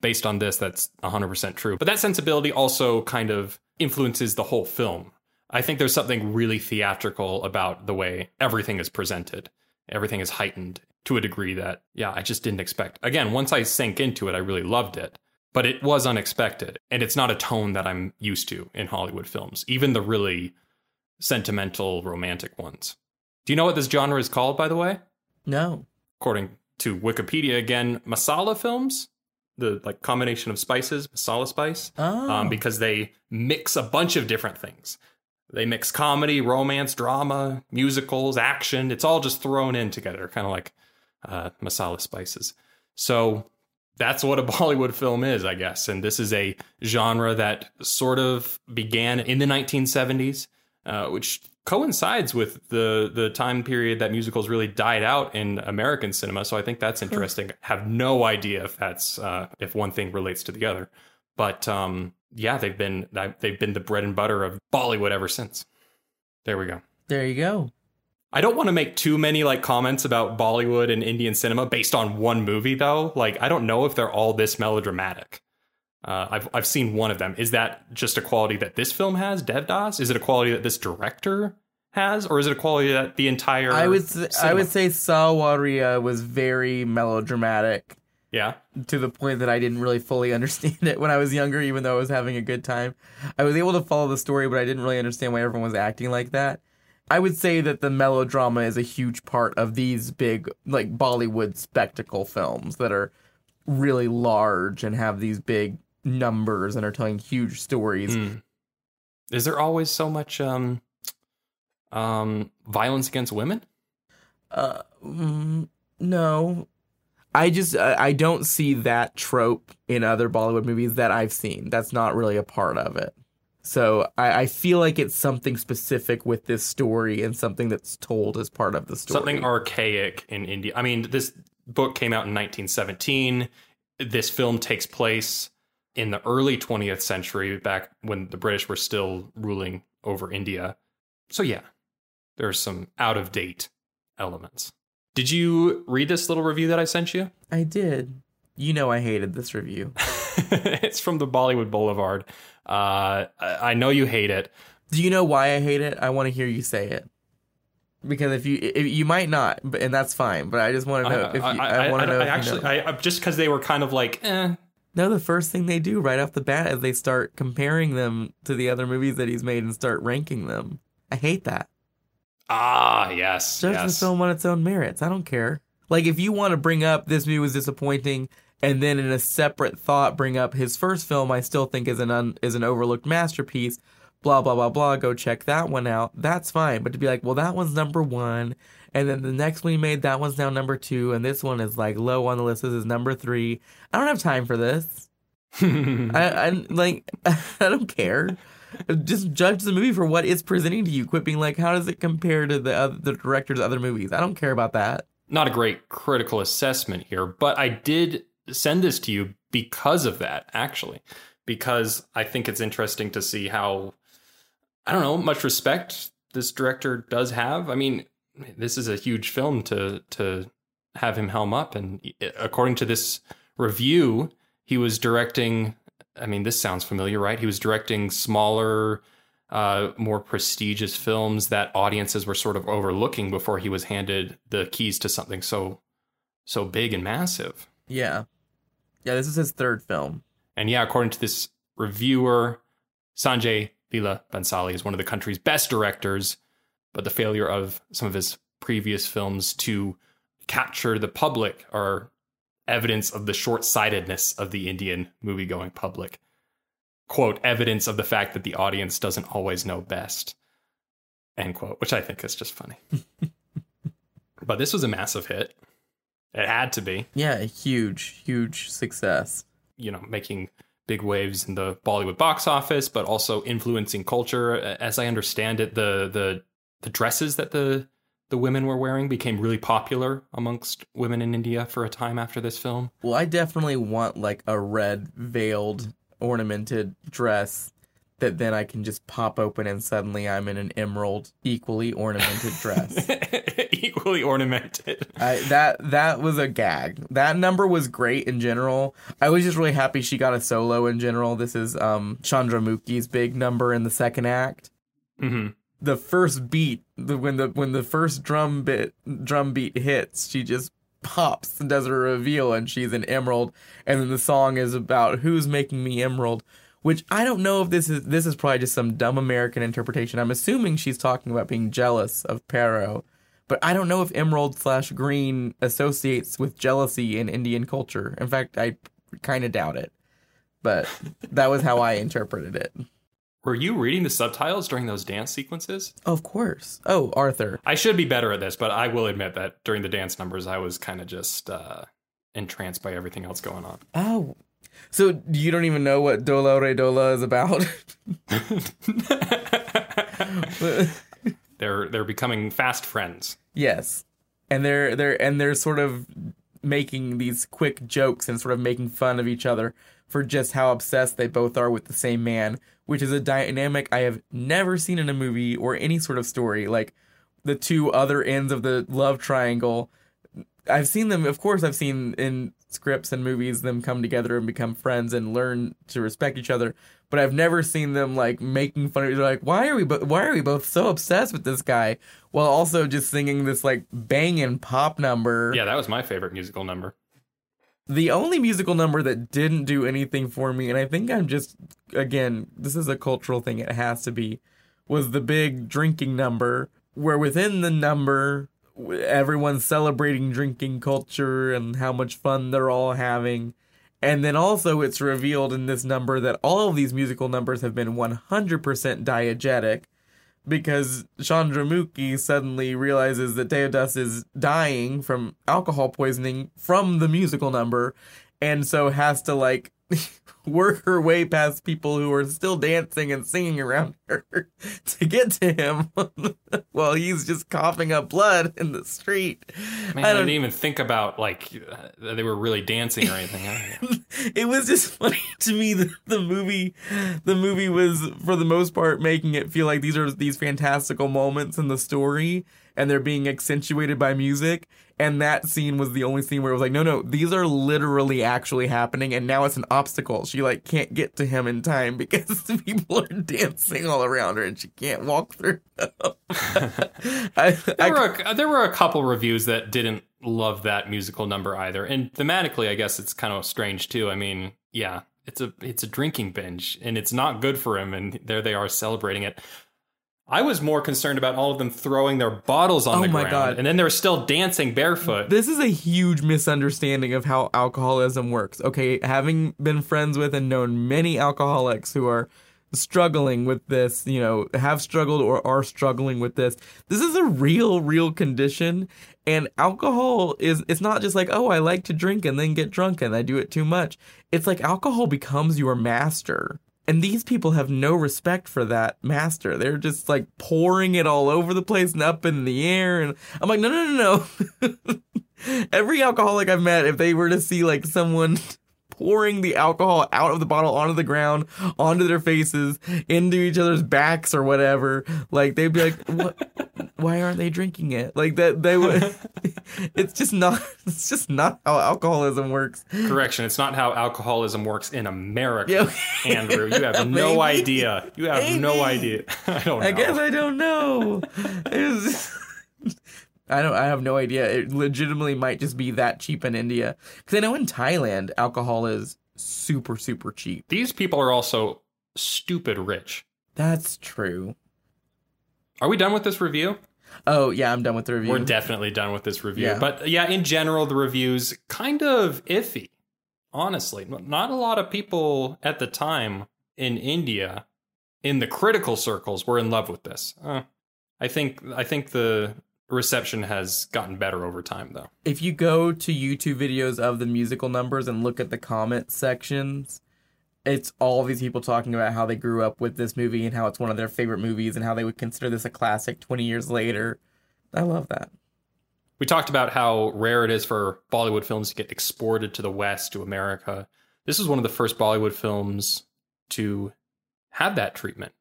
based on this, that's 100% true. But that sensibility also kind of influences the whole film. I think there's something really theatrical about the way everything is presented. Everything is heightened to a degree that, yeah, I just didn't expect. Again, once I sank into it, I really loved it. But it was unexpected. And it's not a tone that I'm used to in Hollywood films, even the really sentimental, romantic ones. Do you know what this genre is called, by the way? no according to Wikipedia again, masala films, the like combination of spices, masala spice, oh um, because they mix a bunch of different things. They mix comedy, romance, drama, musicals, action. It's all just thrown in together, kind of like uh, masala spices. So that's what a [laughs] Bollywood film is, I guess. And this is a genre that sort of began in the 1970s, uh, which coincides with the the time period that musicals really died out in American cinema. So I think that's interesting. Have no idea if that's uh, if one thing relates to the other, but um, yeah, they've been they've been the bread and butter of Bollywood ever since. There we go. there you go I don't want to make too many like comments about Bollywood and Indian cinema based on one movie though. Like I don't know if they're all this melodramatic. Uh, I've I've seen one of them. Is that just a quality that this film has, Devdas? Is it a quality that this director has, or is it a quality that the entire? i would s- i would say Saawariya was very melodramatic yeah. to the point that I didn't really fully [laughs] understand it when I was younger, even though I was having a good time. I was able to follow the story, but I didn't really understand why everyone was acting like that. I would say that the melodrama is a huge part of these big, like Bollywood spectacle films that are really large and have these big numbers and are telling huge stories. Mm. Is there always so much um, um, violence against women? Uh, mm, no. I just I I don't see that trope in other Bollywood movies that I've seen. That's not really a part of it. So I, I feel like it's something specific with this story and something that's told as part of the story. Something archaic in India. I mean, this book came out in 1917. This film takes place in the early 20th century, back when the British were still ruling over India. So, yeah, there's some out of date elements. Did you read this little review that I sent you? I did. You know I hated this review. [laughs] it's from the Bollywood Boulevard. Uh, I I know you hate it. Do you know why I hate it? I want to hear you say it. Because if you if you might not, but and that's fine. But I just want to know if you, I, want to know. I actually, know. I, I- just because they were kind of like, eh. No, the first thing they do right off the bat is they start comparing them to the other movies that he's made and start ranking them. I hate that. Ah, yes, Judge yes. the film on its own merits. I don't care. Like if you want to bring up this movie was disappointing, and then in a separate thought bring up his first film, I still think is an un, is an overlooked masterpiece. Blah blah blah blah. Go check that one out. That's fine. But to be like, well, that one's number one, and then the next one he made, that one's now number two, and this one is like low on the list. This is number three. I don't have time for this. [laughs] I, I like [laughs] I don't care. Just judge the movie for what it's presenting to you. Quit being like, how does it compare to the other, the director's other movies? I don't care about that. Not a great critical assessment here, but I did send this to you because of that, actually, because I think it's interesting to see how I don't know much respect this director does have. I mean, this is a huge film to to have him helm up, and according to this review, he was directing. I mean, this sounds familiar, right? He was directing smaller, uh, more prestigious films that audiences were sort of overlooking before he was handed the keys to something so so big and massive. Yeah. Yeah, this is his third film. And yeah, according to this reviewer, Sanjay Leela Bhansali is one of the country's best directors, but the failure of some of his previous films to capture the public are evidence of the short-sightedness of the Indian movie-going public. Quote, evidence of the fact that the audience doesn't always know best. End quote, which I think is just funny. [laughs] but this was a massive hit. It had to be. Yeah, a huge, huge success. you know making big waves in the Bollywood box office, but also influencing culture. As I understand it, the the the dresses that the the women were wearing became really popular amongst women in India for a time after this film. Well, I definitely want like a red veiled ornamented dress that then I can just pop open and suddenly I'm in an emerald equally ornamented dress. [laughs] Equally ornamented. I, that that was a gag. That number was great in general. I was just really happy she got a solo in general. This is um Chandramukhi's big number in the second act. hmm The first beat, the, when the when the first drum bit drum beat hits, she just pops and does a reveal, and she's an emerald. And then the song is about who's making me emerald. Which I don't know if this is this is probably just some dumb American interpretation. I'm assuming she's talking about being jealous of Paro, but I don't know if emerald slash green associates with jealousy in Indian culture. In fact, I kind of doubt it. But that was how I interpreted it. Were you reading the subtitles during those dance sequences? Of course. Oh, Arthur. I should be better at this, but I will admit that during the dance numbers, I was kind of just uh, entranced by everything else going on. Oh. So you don't even know what Dola Re Dola is about? [laughs] they're they're becoming fast friends. yes. And they're they're and they're sort of making these quick jokes and sort of making fun of each other for just how obsessed they both are with the same man, which is a dynamic I have never seen in a movie or any sort of story. Like the two other ends of the love triangle. I've seen them, of course, I've seen in scripts and movies them come together and become friends and learn to respect each other. But I've never seen them like making fun of each other. Like, why are we, bo- why are we both so obsessed with this guy while also just singing this like banging pop number? Yeah, that was my favorite musical number. The only musical number that didn't do anything for me, and I think I'm just, again, this is a cultural thing, it has to be, was the big drinking number, where within the number, everyone's celebrating drinking culture and how much fun they're all having. And then also, it's revealed in this number that all of these musical numbers have been 100% diegetic, because Chandramukhi suddenly realizes that Devdas is dying from alcohol poisoning from the musical number, and so has to like [laughs] work her way past people who are still dancing and singing around [laughs] her to get to him [laughs] while he's just coughing up blood in the street. Man, I, I didn't even think about like uh, they were really dancing or anything. it was just funny to me that the movie, the movie was for the most part making it feel like these are these fantastical moments in the story, and they're being accentuated by music. And that scene was the only scene where it was like, no, no, these are literally actually happening, and now it's an obstacle. She like can't get to him in time [laughs] because [laughs] people are dancing all around her, and she can't walk through. [laughs] I, there, I, were a, there were a couple reviews that didn't love that musical number either, and thematically, I guess it's kind of strange too. I mean, yeah, it's a it's a drinking binge, and it's not good for him, and there they are celebrating it. I was more concerned about all of them throwing their bottles on oh the ground, God. and then they're still dancing barefoot. This is a huge misunderstanding of how alcoholism works. Okay, having been friends with and known many alcoholics who are struggling with this, you know, have struggled or are struggling with this. This is a real, real condition. And alcohol is, it's not just like, oh, I like to drink and then get drunk and I do it too much. It's like alcohol becomes your master. And these people have no respect for that master. They're just like pouring it all over the place and up in the air. And I'm like, no, no, no, no. [laughs] Every alcoholic I've met, if they were to see like someone pouring the alcohol out of the bottle onto the ground, onto their faces, into each other's backs or whatever. Like they'd be like, "What? [laughs] Why aren't they drinking it?" Like that. They would. [laughs] it's just not. It's just not how alcoholism works. Correction. It's not how alcoholism works in America, yeah. Andrew. You have [laughs] no idea. You have Maybe. no idea. I don't. Know. I guess I don't know. I don't. I have no idea. It legitimately might just be that cheap in India because I know in Thailand alcohol is super super cheap. These people are also stupid rich. That's true. Are we done with this review? Oh yeah, I'm done with the review. We're definitely done with this review. Yeah. But yeah, in general, the reviews kind of iffy. Honestly, not a lot of people at the time in India, in the critical circles, were in love with this. Uh, I think I think the reception has gotten better over time though. If you go to YouTube videos of the musical numbers and look at the comment sections, it's all these people talking about how they grew up with this movie and how it's one of their favorite movies and how they would consider this a classic 20 years later. I love that. We talked about how rare it is for Bollywood films to get exported to the West, to America. This is one of the first Bollywood films to have that treatment.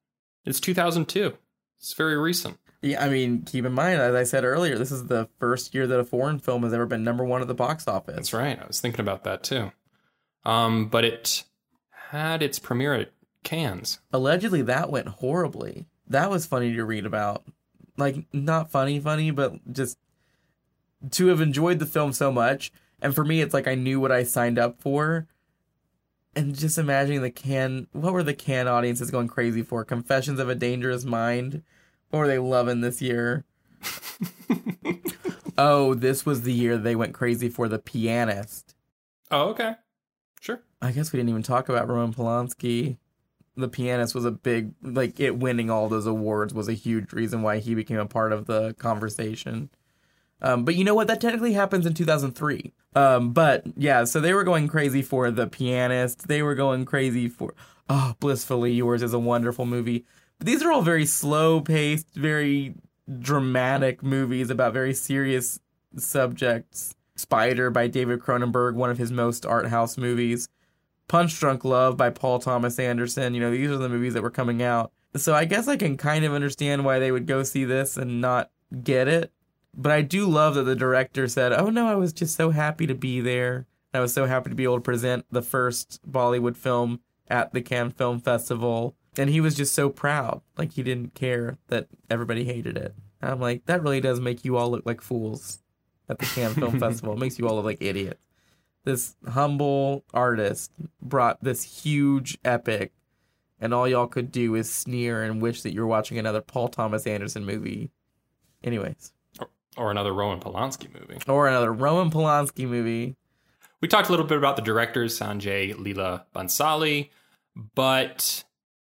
It's 2002. It's very recent. Yeah, I mean, keep in mind, as I said earlier, this is the first year that a foreign film has ever been number one at the box office. That's right. I was thinking about that too. Um, but it had its premiere at Cannes. Allegedly, that went horribly. That was funny to read about. Like, not funny, funny, but just to have enjoyed the film so much. And for me, it's like I knew what I signed up for. And just imagining the Cannes, what were the Cannes audiences going crazy for? Confessions of a Dangerous Mind what were they loving this year? oh, this was the year they went crazy for the pianist. Oh, okay. Sure. I guess we didn't even talk about Roman Polanski. The pianist was a big like it winning all those awards was a huge reason why he became a part of the conversation. Um, but you know what? That technically happens in 2003. Um, but yeah, so they were going crazy for the pianist. They were going crazy for oh, blissfully yours is a wonderful movie. These are all very slow paced, very dramatic movies about very serious subjects. Spider by David Cronenberg, one of his most art house movies. Punch Drunk Love by Paul Thomas Anderson. You know, these are the movies that were coming out. So I guess I can kind of understand why they would go see this and not get it. But I do love that the director said, Oh no, I was just so happy to be there. I was so happy to be able to present the first Bollywood film at the Cannes Film Festival and he was just so proud. Like he didn't care that everybody hated it. And i'm like that really does make you all look like fools at the cannes film [laughs] festival. It makes you all look like idiots. This humble artist brought this huge epic and all y'all could do is sneer and wish that you're watching another paul thomas anderson movie. Anyways. Or, or another roman polanski movie. Or another roman polanski movie. We talked a little bit about the directors sanjay leela bhansali but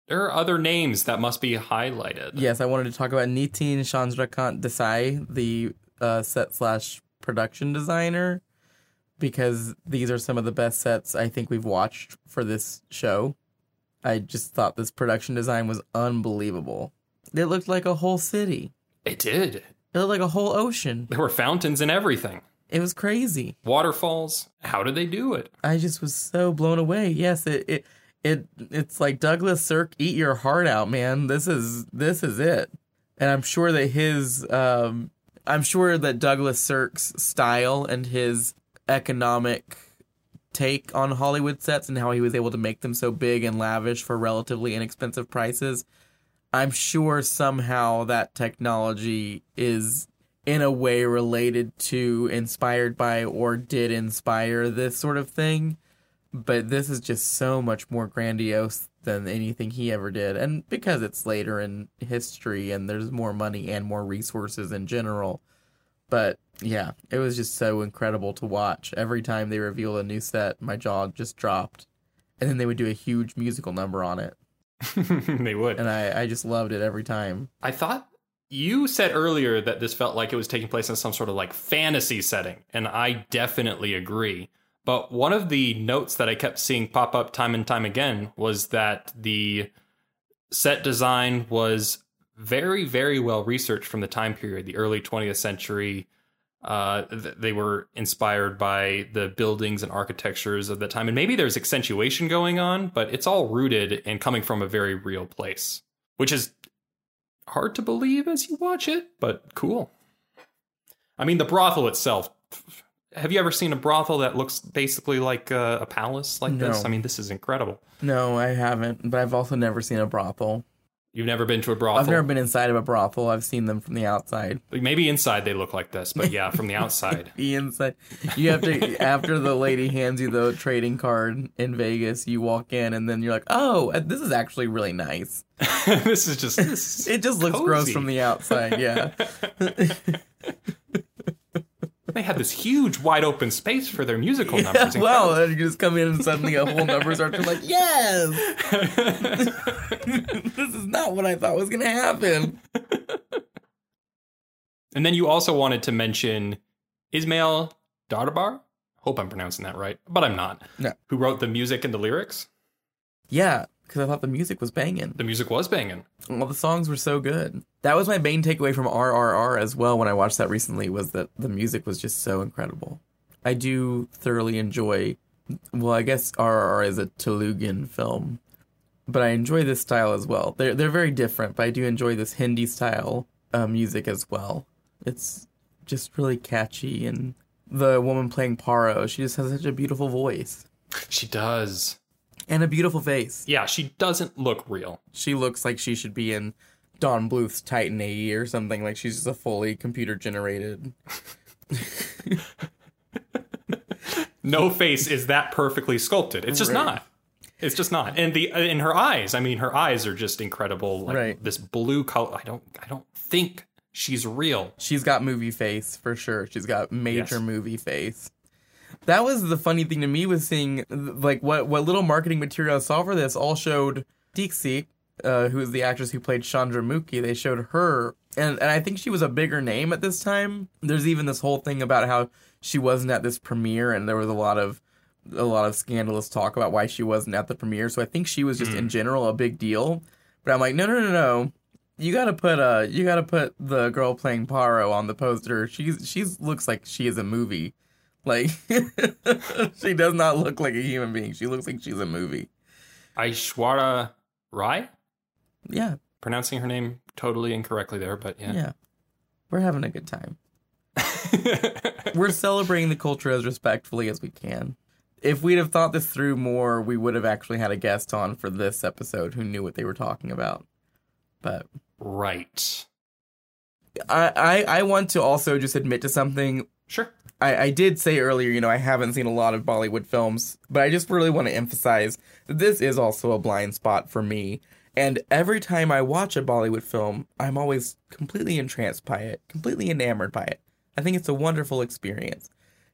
There are other names that must be highlighted. Yes, I wanted to talk about Nitin Chandrakant Desai, the uh, set slash production designer, because these are some of the best sets I think we've watched for this show. I just thought this production design was unbelievable. It looked like a whole city. It did. It looked like a whole ocean. There were fountains and everything. It was crazy. Waterfalls. How did they do it? I just was so blown away. Yes, it it, it it's like Douglas Sirk, eat your heart out, man. This is this is it. And I'm sure that his um I'm sure that Douglas Sirk's style and his economic take on Hollywood sets and how he was able to make them so big and lavish for relatively inexpensive prices. I'm sure somehow that technology is in a way related to, inspired by, or did inspire this sort of thing. But this is just so much more grandiose than anything he ever did. And because it's later in history and there's more money and more resources in general. But yeah, it was just so incredible to watch. Every time they revealed a new set, my jaw just dropped. And then they would do a huge musical number on it. [laughs] they would. And I, I just loved it every time. I thought you said earlier that this felt like it was taking place in some sort of like fantasy setting, and I definitely agree. But one of the notes that I kept seeing pop up time and time again was that the set design was very, very well researched from the time period, the early 20th century. Uh, th- they were inspired by the buildings and architectures of the time. And maybe there's accentuation going on, but it's all rooted and coming from a very real place, which is hard to believe as you watch it, but cool. I mean, the brothel itself. Have you ever seen a brothel that looks basically like a, a palace like this? No. I mean, this is incredible. No, I haven't, but I've also never seen a brothel. You've never been to a brothel? I've never been inside of a brothel. I've seen them from the outside. Maybe inside they look like this, but yeah, from the outside. [laughs] The inside, you have to after the lady hands you the trading card in Vegas, you walk in and then you're like, "Oh, uh, this is actually really nice." [laughs] this is just. This is It just looks gross from the outside. Yeah, [laughs] They had this huge, wide open space for their musical [laughs] numbers. well, then you just come in and suddenly a whole number starts to like, yes, [laughs] this is not what I thought was gonna happen. and then you also wanted to mention Ismail Darbar. Hope I'm pronouncing that right, but I'm not. No. Who wrote the music and the lyrics? Yeah, because I thought the music was banging. The music was banging. All the songs were so good. That was my main takeaway from RRR as well when I watched that recently was that the music was just so incredible. I do thoroughly enjoy well, I guess RRR is a Telugian film, but I enjoy this style as well. They're they're very different, but I do enjoy this Hindi style uh, music as well. It's just really catchy and the woman playing Paro, she just has such a beautiful voice She does. And a beautiful face. Yeah, she doesn't look real. she looks like she should be in Don Bluth's Titan AE or something. Like she's just a fully computer generated. [laughs] No face is that perfectly sculpted. It's just Right. not. It's just not. And the in her eyes, I mean, her eyes are just incredible. Like Right. this blue color. I don't. I don't think she's real. She's got movie face for sure. She's got major Yes. movie face. That was the funny thing to me was seeing like what what little marketing material I saw for this all showed Dixie, uh, who is the actress who played Chandra Mukhi. They showed her, and and I think she was a bigger name at this time. There's even this whole thing about how she wasn't at this premiere, and there was a lot of a lot of scandalous talk about why she wasn't at the premiere. So I think she was just in general a big deal. But I'm like, no, no, no, no. You gotta put uh, you gotta put the girl playing Paro on the poster. She's she's looks like she is a movie. Like [laughs] she does not look like a human being. She looks like she's a movie. Aishwara Rai, Yeah, pronouncing her name totally incorrectly there, but yeah. yeah. We're having a good time. [laughs] We're celebrating the culture as respectfully as we can. If we'd have thought this through more, we would have actually had a guest on for this episode who knew what they were talking about. But right. I, I, I want to also just admit to something. Sure. I, I did say earlier, you know, I haven't seen a lot of Bollywood films, but I just really want to emphasize that this is also a blind spot for me. And every time I watch a Bollywood film, I'm always completely entranced by it, completely enamored by it. I think it's a wonderful experience.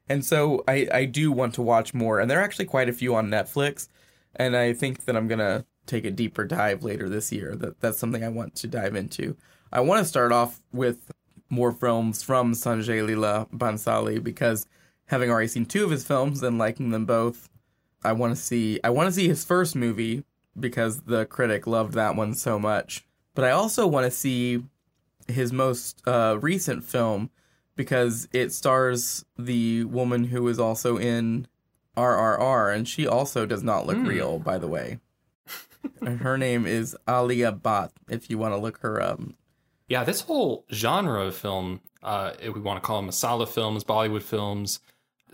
And so I, I do want to watch more. And there are actually quite a few on Netflix. And I think that I'm going to take a deeper dive later this year. That that's something I want to dive into. I want to start off with more films from Sanjay Leela Bhansali because having already seen two of his films and liking them both, I want to see I want to see his first movie because the critic loved that one so much. But I also want to see his most uh, recent film because it stars the woman who is also in RRR, and she also does not look Hmm. real, by the way. [laughs] her name is Alia Bhatt, if you want to look her up. Yeah, this whole genre of film, uh, if we want to call them masala films, Bollywood films,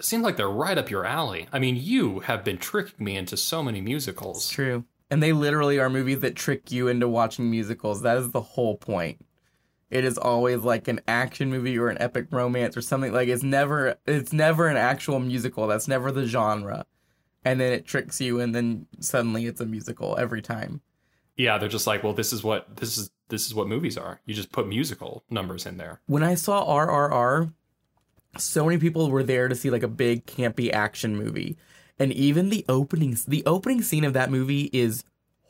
seems like they're right up your alley. I mean, you have been tricking me into so many musicals. True. And they literally are movies that trick you into watching musicals. That is the whole point. It is always like an action movie or an epic romance or something like it's never it's never an actual musical. That's never the genre. And then it tricks you and then suddenly it's a musical every time. Yeah, they're just like, well, this is what this is. This is what movies are. You just put musical numbers in there. When I saw RRR, so many people were there to see like a big campy action movie. And even the opening the opening scene of that movie is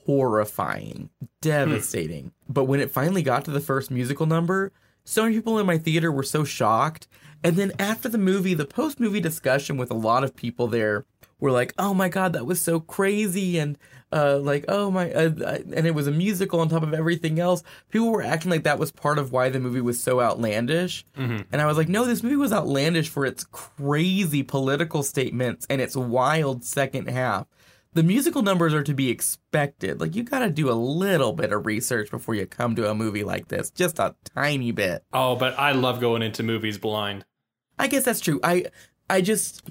horrifying, devastating. Hmm. But when it finally got to the first musical number, so many people in my theater were so shocked. And then after the movie, the post movie discussion with a lot of people there were like, "Oh my god, that was so crazy," and uh, like, "Oh my," uh, and it was a musical on top of everything else. People were acting like that was part of why the movie was so outlandish. And I was like, "No, this movie was outlandish for its crazy political statements and its wild second half." The musical numbers are to be expected. Like you got to do a little bit of research before you come to a movie like this, just a tiny bit. Oh, but I love going into movies blind. I guess that's true. I I just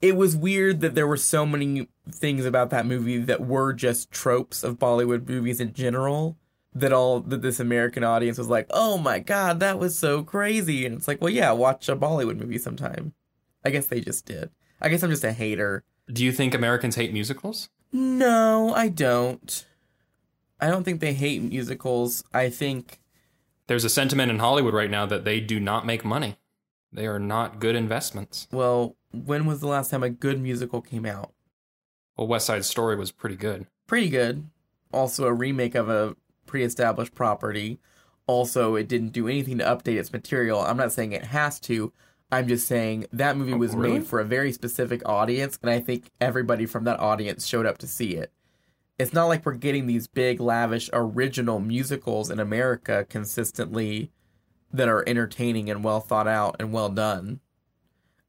it was weird that there were so many things about that movie that were just tropes of Bollywood movies in general that all that this American audience was like, "Oh my god, that was so crazy." And it's like, "Well, yeah, watch a Bollywood movie sometime." I guess they just did. I guess I'm just a hater. Do you think Americans hate musicals? No, I don't. I don't think they hate musicals. I think There's a sentiment in Hollywood right now that they do not make money. They are not good investments. well, when was the last time a good musical came out? Well, West Side Story was pretty good. pretty good. Also, a remake of a pre established property. Also, it didn't do anything to update its material. I'm not saying it has to. I'm just saying that movie Oh, was really? made for a very specific audience, and I think everybody from that audience showed up to see it. It's not like we're getting these big, lavish, original musicals in America consistently that are entertaining and well thought out and well done.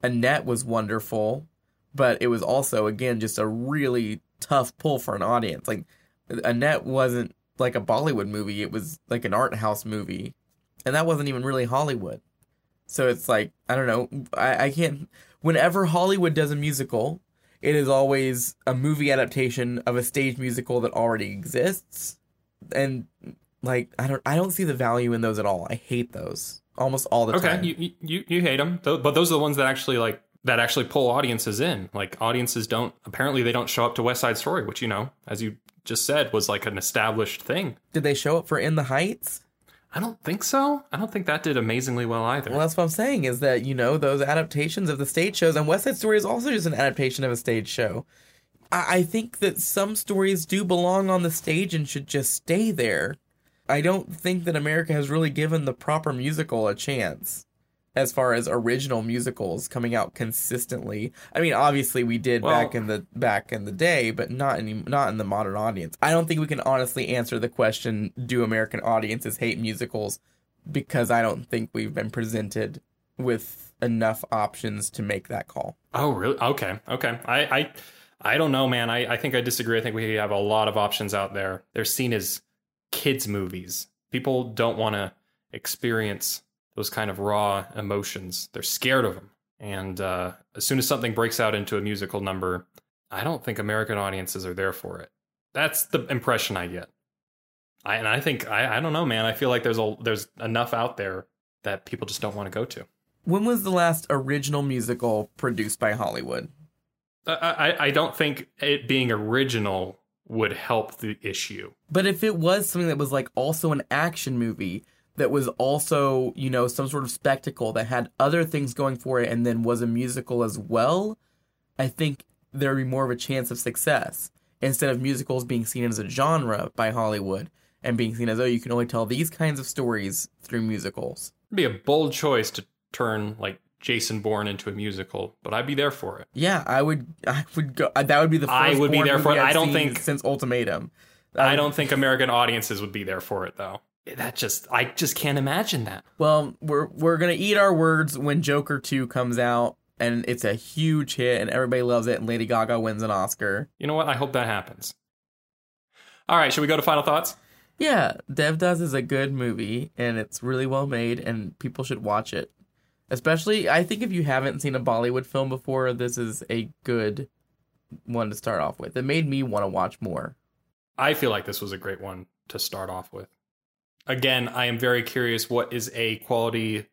Annette was wonderful, but it was also, again, just a really tough pull for an audience. Like, Annette wasn't like a Bollywood movie, it was like an art house movie. And that wasn't even really Hollywood. So it's like, I don't know. I, I can't. Whenever Hollywood does a musical, it is always a movie adaptation of a stage musical that already exists. And like I don't I don't see the value in those at all. I hate those almost all the Okay, time. you, you you hate them, but those are the ones that actually like that actually pull audiences in. Like audiences don't apparently they don't show up to West Side Story, which you know, as you just said, was like an established thing. Did they show up for In the Heights? I don't think so. I don't think that did amazingly well either. Well, that's what I'm saying is that, you know, those adaptations of the stage shows, and West Side Story is also just an adaptation of a stage show. I, I think that some stories do belong on the stage and should just stay there. I don't think that America has really given the proper musical a chance as far as original musicals coming out consistently. I mean, obviously we did Well- back in the back in the day, but not any not in the modern audience. I don't think we can honestly answer the question do American audiences hate musicals because I don't think we've been presented with enough options to make that call. Oh, really? Okay, okay. I, I, I don't know, man. I, I think I disagree. I think we have a lot of options out there. They're seen as kids' movies. People don't want to experience those kind of raw emotions. They're scared of them. And uh, as soon as something breaks out into a musical number, I don't think American audiences are there for it. That's the impression I get. I, and I think I, I don't know, man. I feel like there's a there's enough out there that people just don't want to go to. When was the last original musical produced by Hollywood? I, I I don't think it being original would help the issue. But if it was something that was like also an action movie that was also, you know, some sort of spectacle that had other things going for it and then was a musical as well, I think there would be more of a chance of success. instead of musicals being seen as a genre by Hollywood and being seen as oh you can only tell these kinds of stories through musicals. It'd be a bold choice to turn like Jason Bourne into a musical, but I'd be there for it. Yeah, I would. I would go. Uh, that would be the. First I would be there for it. I've I don't think- since Ultimatum. I don't think American audiences would be there for it though. That just I just can't imagine that. Well, we're we're gonna eat our words when Joker Two comes out, and it's a huge hit, and everybody loves it, and Lady Gaga wins an Oscar. You know what? I hope that happens. All right, should we go to final thoughts? Yeah, Devdas is a good movie, and it's really well made, and people should watch it. Especially, I think if you haven't seen a Bollywood film before, this is a good one to start off with. It made me want to watch more. I feel like this was a great one to start off with. Again, I am very curious what is a quality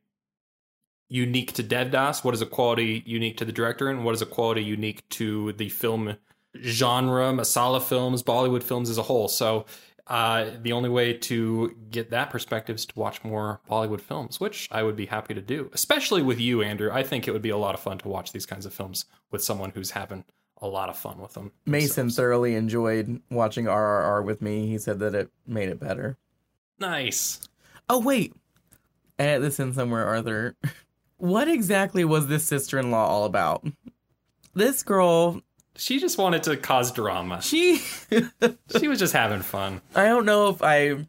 unique to Devdas, what is a quality unique to the director, and what is a quality unique to the film genre, masala films, Bollywood films as a whole. So uh, the only way to get that perspective is to watch more Bollywood films, which I would be happy to do, especially with you, Andrew. I think it would be a lot of fun to watch these kinds of films with someone who's having a lot of fun with them. Mason themselves. thoroughly enjoyed watching RRR with me. He said that it made it better. Nice. Oh wait, edit this in somewhere, Arthur. [laughs] What exactly was this sister-in-law all about? This girl, She just wanted to cause drama. she, [laughs] She was just having fun. I don't know if I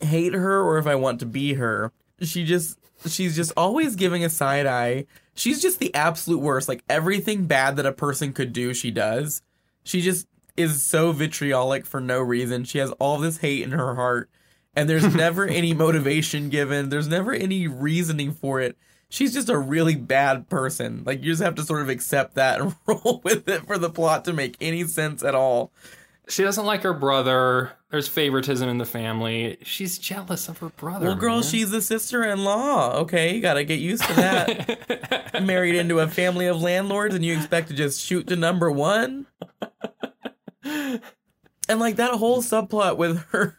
hate her or if I want to be her. She just, she's just always giving a side eye. She's just the absolute worst. Like everything bad that a person could do, she does. She just is so vitriolic for no reason. She has all this hate in her heart, and there's [laughs] never any motivation given. There's never any reasoning for it. She's just a really bad person. Like you just have to sort of accept that and [laughs] roll with it for the plot to make any sense at all. She doesn't like her brother. There's favoritism in the family. She's jealous of her brother. Well, girl, man. she's the sister-in-law. Okay, you gotta get used to that. [laughs] Married into a family of landlords, and you expect to just shoot to number one. And like that whole subplot with her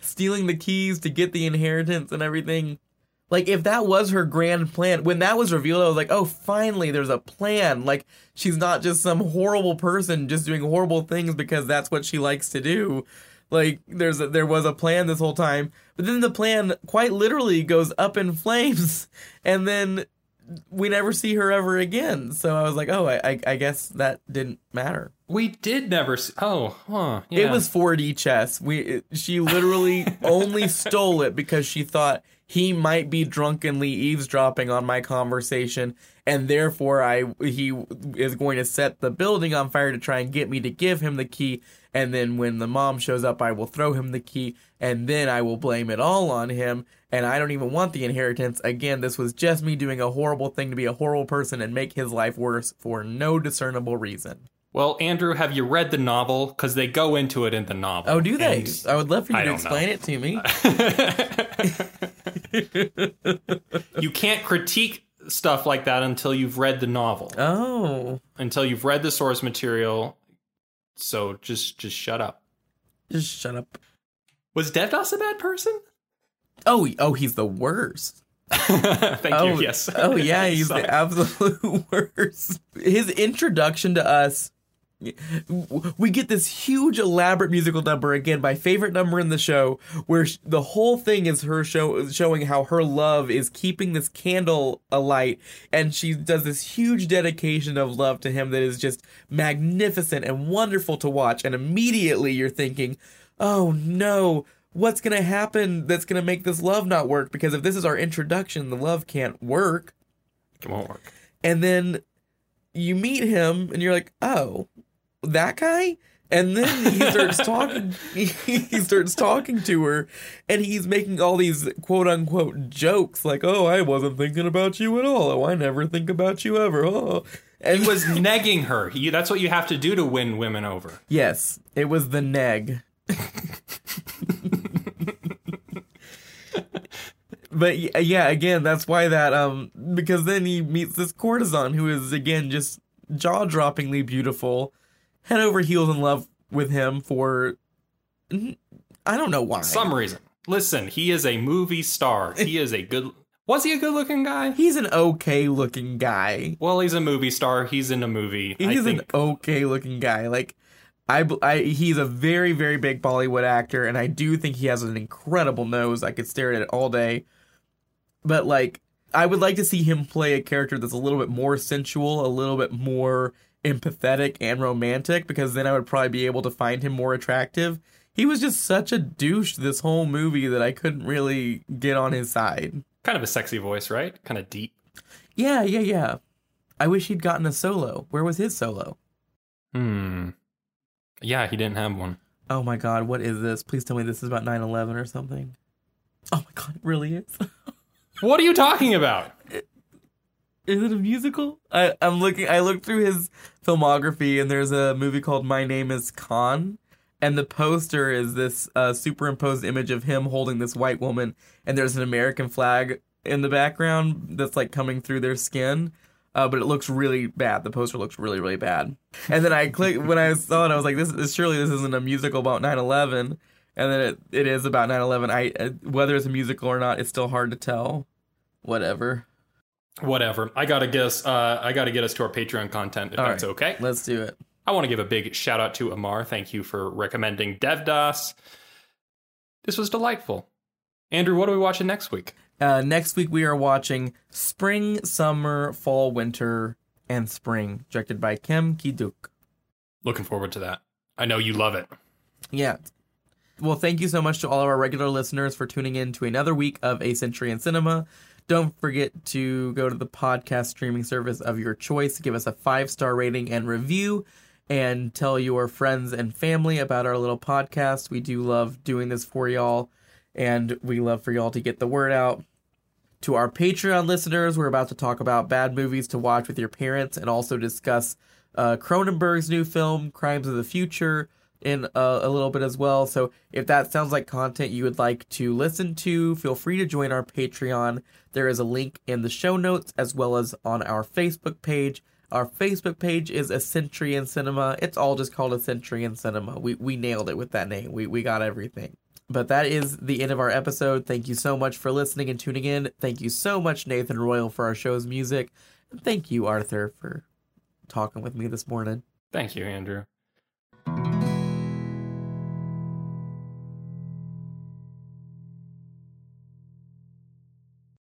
stealing the keys to get the inheritance and everything. Like if that was her grand plan, when that was revealed, I was like, oh, finally, there's a plan. Like she's not just some horrible person just doing horrible things because that's what she likes to do. Like there's a, there was a plan this whole time, but then the plan quite literally goes up in flames, [laughs] and then we never see her ever again. So I was like, oh, I I, I guess that didn't matter. we did never see. Oh, huh. Yeah. It was 4D chess. We it- she literally [laughs] only stole it because she thought he might be drunkenly eavesdropping on my conversation and therefore I he is going to set the building on fire to try and get me to give him the key and then when the mom shows up I will throw him the key and then I will blame it all on him and I don't even want the inheritance. Again, this was just me doing a horrible thing to be a horrible person and make his life worse for no discernible reason. Well, Andrew, have you read the novel? Because they go into it in the novel. Oh, do they? And- I would love for you I to don't know. explain it to me. [laughs] [laughs] you can't critique stuff like that until you've read the novel, Oh, until you've read the source material. So just just shut up. just shut up. Was Devdas a bad person? Oh, oh, he's the worst. [laughs] Thank oh, you. Yes. Oh, yeah, he's Sorry. the absolute worst. His introduction to us. We get this huge elaborate musical number again, my favorite number in the show, where sh- the whole thing is her show showing how her love is keeping this candle alight, and she does this huge dedication of love to him that is just magnificent and wonderful to watch. And immediately you're thinking, "Oh no, what's gonna happen that's gonna make this love not work? Because if this is our introduction, the love can't work." It won't work. and then you meet him and you're like oh that guy and then he starts talking [laughs] he starts talking to her and he's making all these quote unquote jokes like oh i wasn't thinking about you at all. Oh i never think about you ever. Oh. And He was negging her. He, that's what you have to do to win women over. yes it was the neg. [laughs] But yeah again that's why that um because then he meets this courtesan who is again just jaw-droppingly beautiful head over heels in love with him for i don't know why Some reason. Listen, he is a movie star. [laughs] He is a good. Was he a good-looking guy? he's an okay looking guy Well, he's a movie star. He's in a movie. I he's an okay looking guy like I, I, he's a very very big Bollywood actor, and I do think he has an incredible nose. I could stare at it all day. But like, I would like to see him play a character that's a little bit more sensual, a little bit more empathetic and romantic, because then I would probably be able to find him more attractive. He was just such a douche this whole movie that I couldn't really get on his side. Kind of a sexy voice, right? Kind of deep. Yeah, yeah, yeah. I wish he'd gotten a solo. Where was his solo? Hmm. Yeah, he didn't have one. Oh my god, what is this? Please tell me this is about 9 11 or something. Oh my god, it really is. [laughs] What are you talking about? Is it a musical? I, I'm looking, I looked through his filmography and there's a movie called My Name is Khan. And the poster is this uh, superimposed image of him holding this white woman, and there's an American flag in the background that's like coming through their skin. Uh, but it looks really bad. The poster looks really, really bad. And then I clicked when I saw it, I was like, "This is surely this isn't a musical about 9/11." And then it, it is about 9/11. I uh, whether it's a musical or not, it's still hard to tell. Whatever. Whatever. I gotta us. Uh, I gotta get us to our Patreon content if All that's right. okay. Let's do it. I want to give a big shout out to Amar. Thank you for recommending Devdas. This was delightful. Andrew, what are we watching next week? Uh, next week we are watching Spring, Summer, Fall, Winter, and Spring, directed by Kim Ki-duk. Looking forward to that. I know you love it. Yeah. Well, thank you so much to all of our regular listeners for tuning in to another week of A Century in Cinema. Don't forget to go to the podcast streaming service of your choice, give us a five star rating and review, and tell your friends and family about our little podcast. We do love doing this for y'all, and we love for y'all to get the word out. To our Patreon listeners, we're about to talk about bad movies to watch with your parents and also discuss uh, Cronenberg's new film, Crimes of the Future, in uh, a little bit as well. So if that sounds like content you would like to listen to, feel free to join our Patreon. There is a link in the show notes as well as on our Facebook page. Our Facebook page is A Century in Cinema. It's all just called A Century in Cinema. We we nailed it with that name. We we got everything. But that is the end of our episode. Thank you so much for listening and tuning in. Thank you so much, Nathan Royal, for our show's music. And thank you, Arthur, for talking with me this morning. Thank you, Andrew.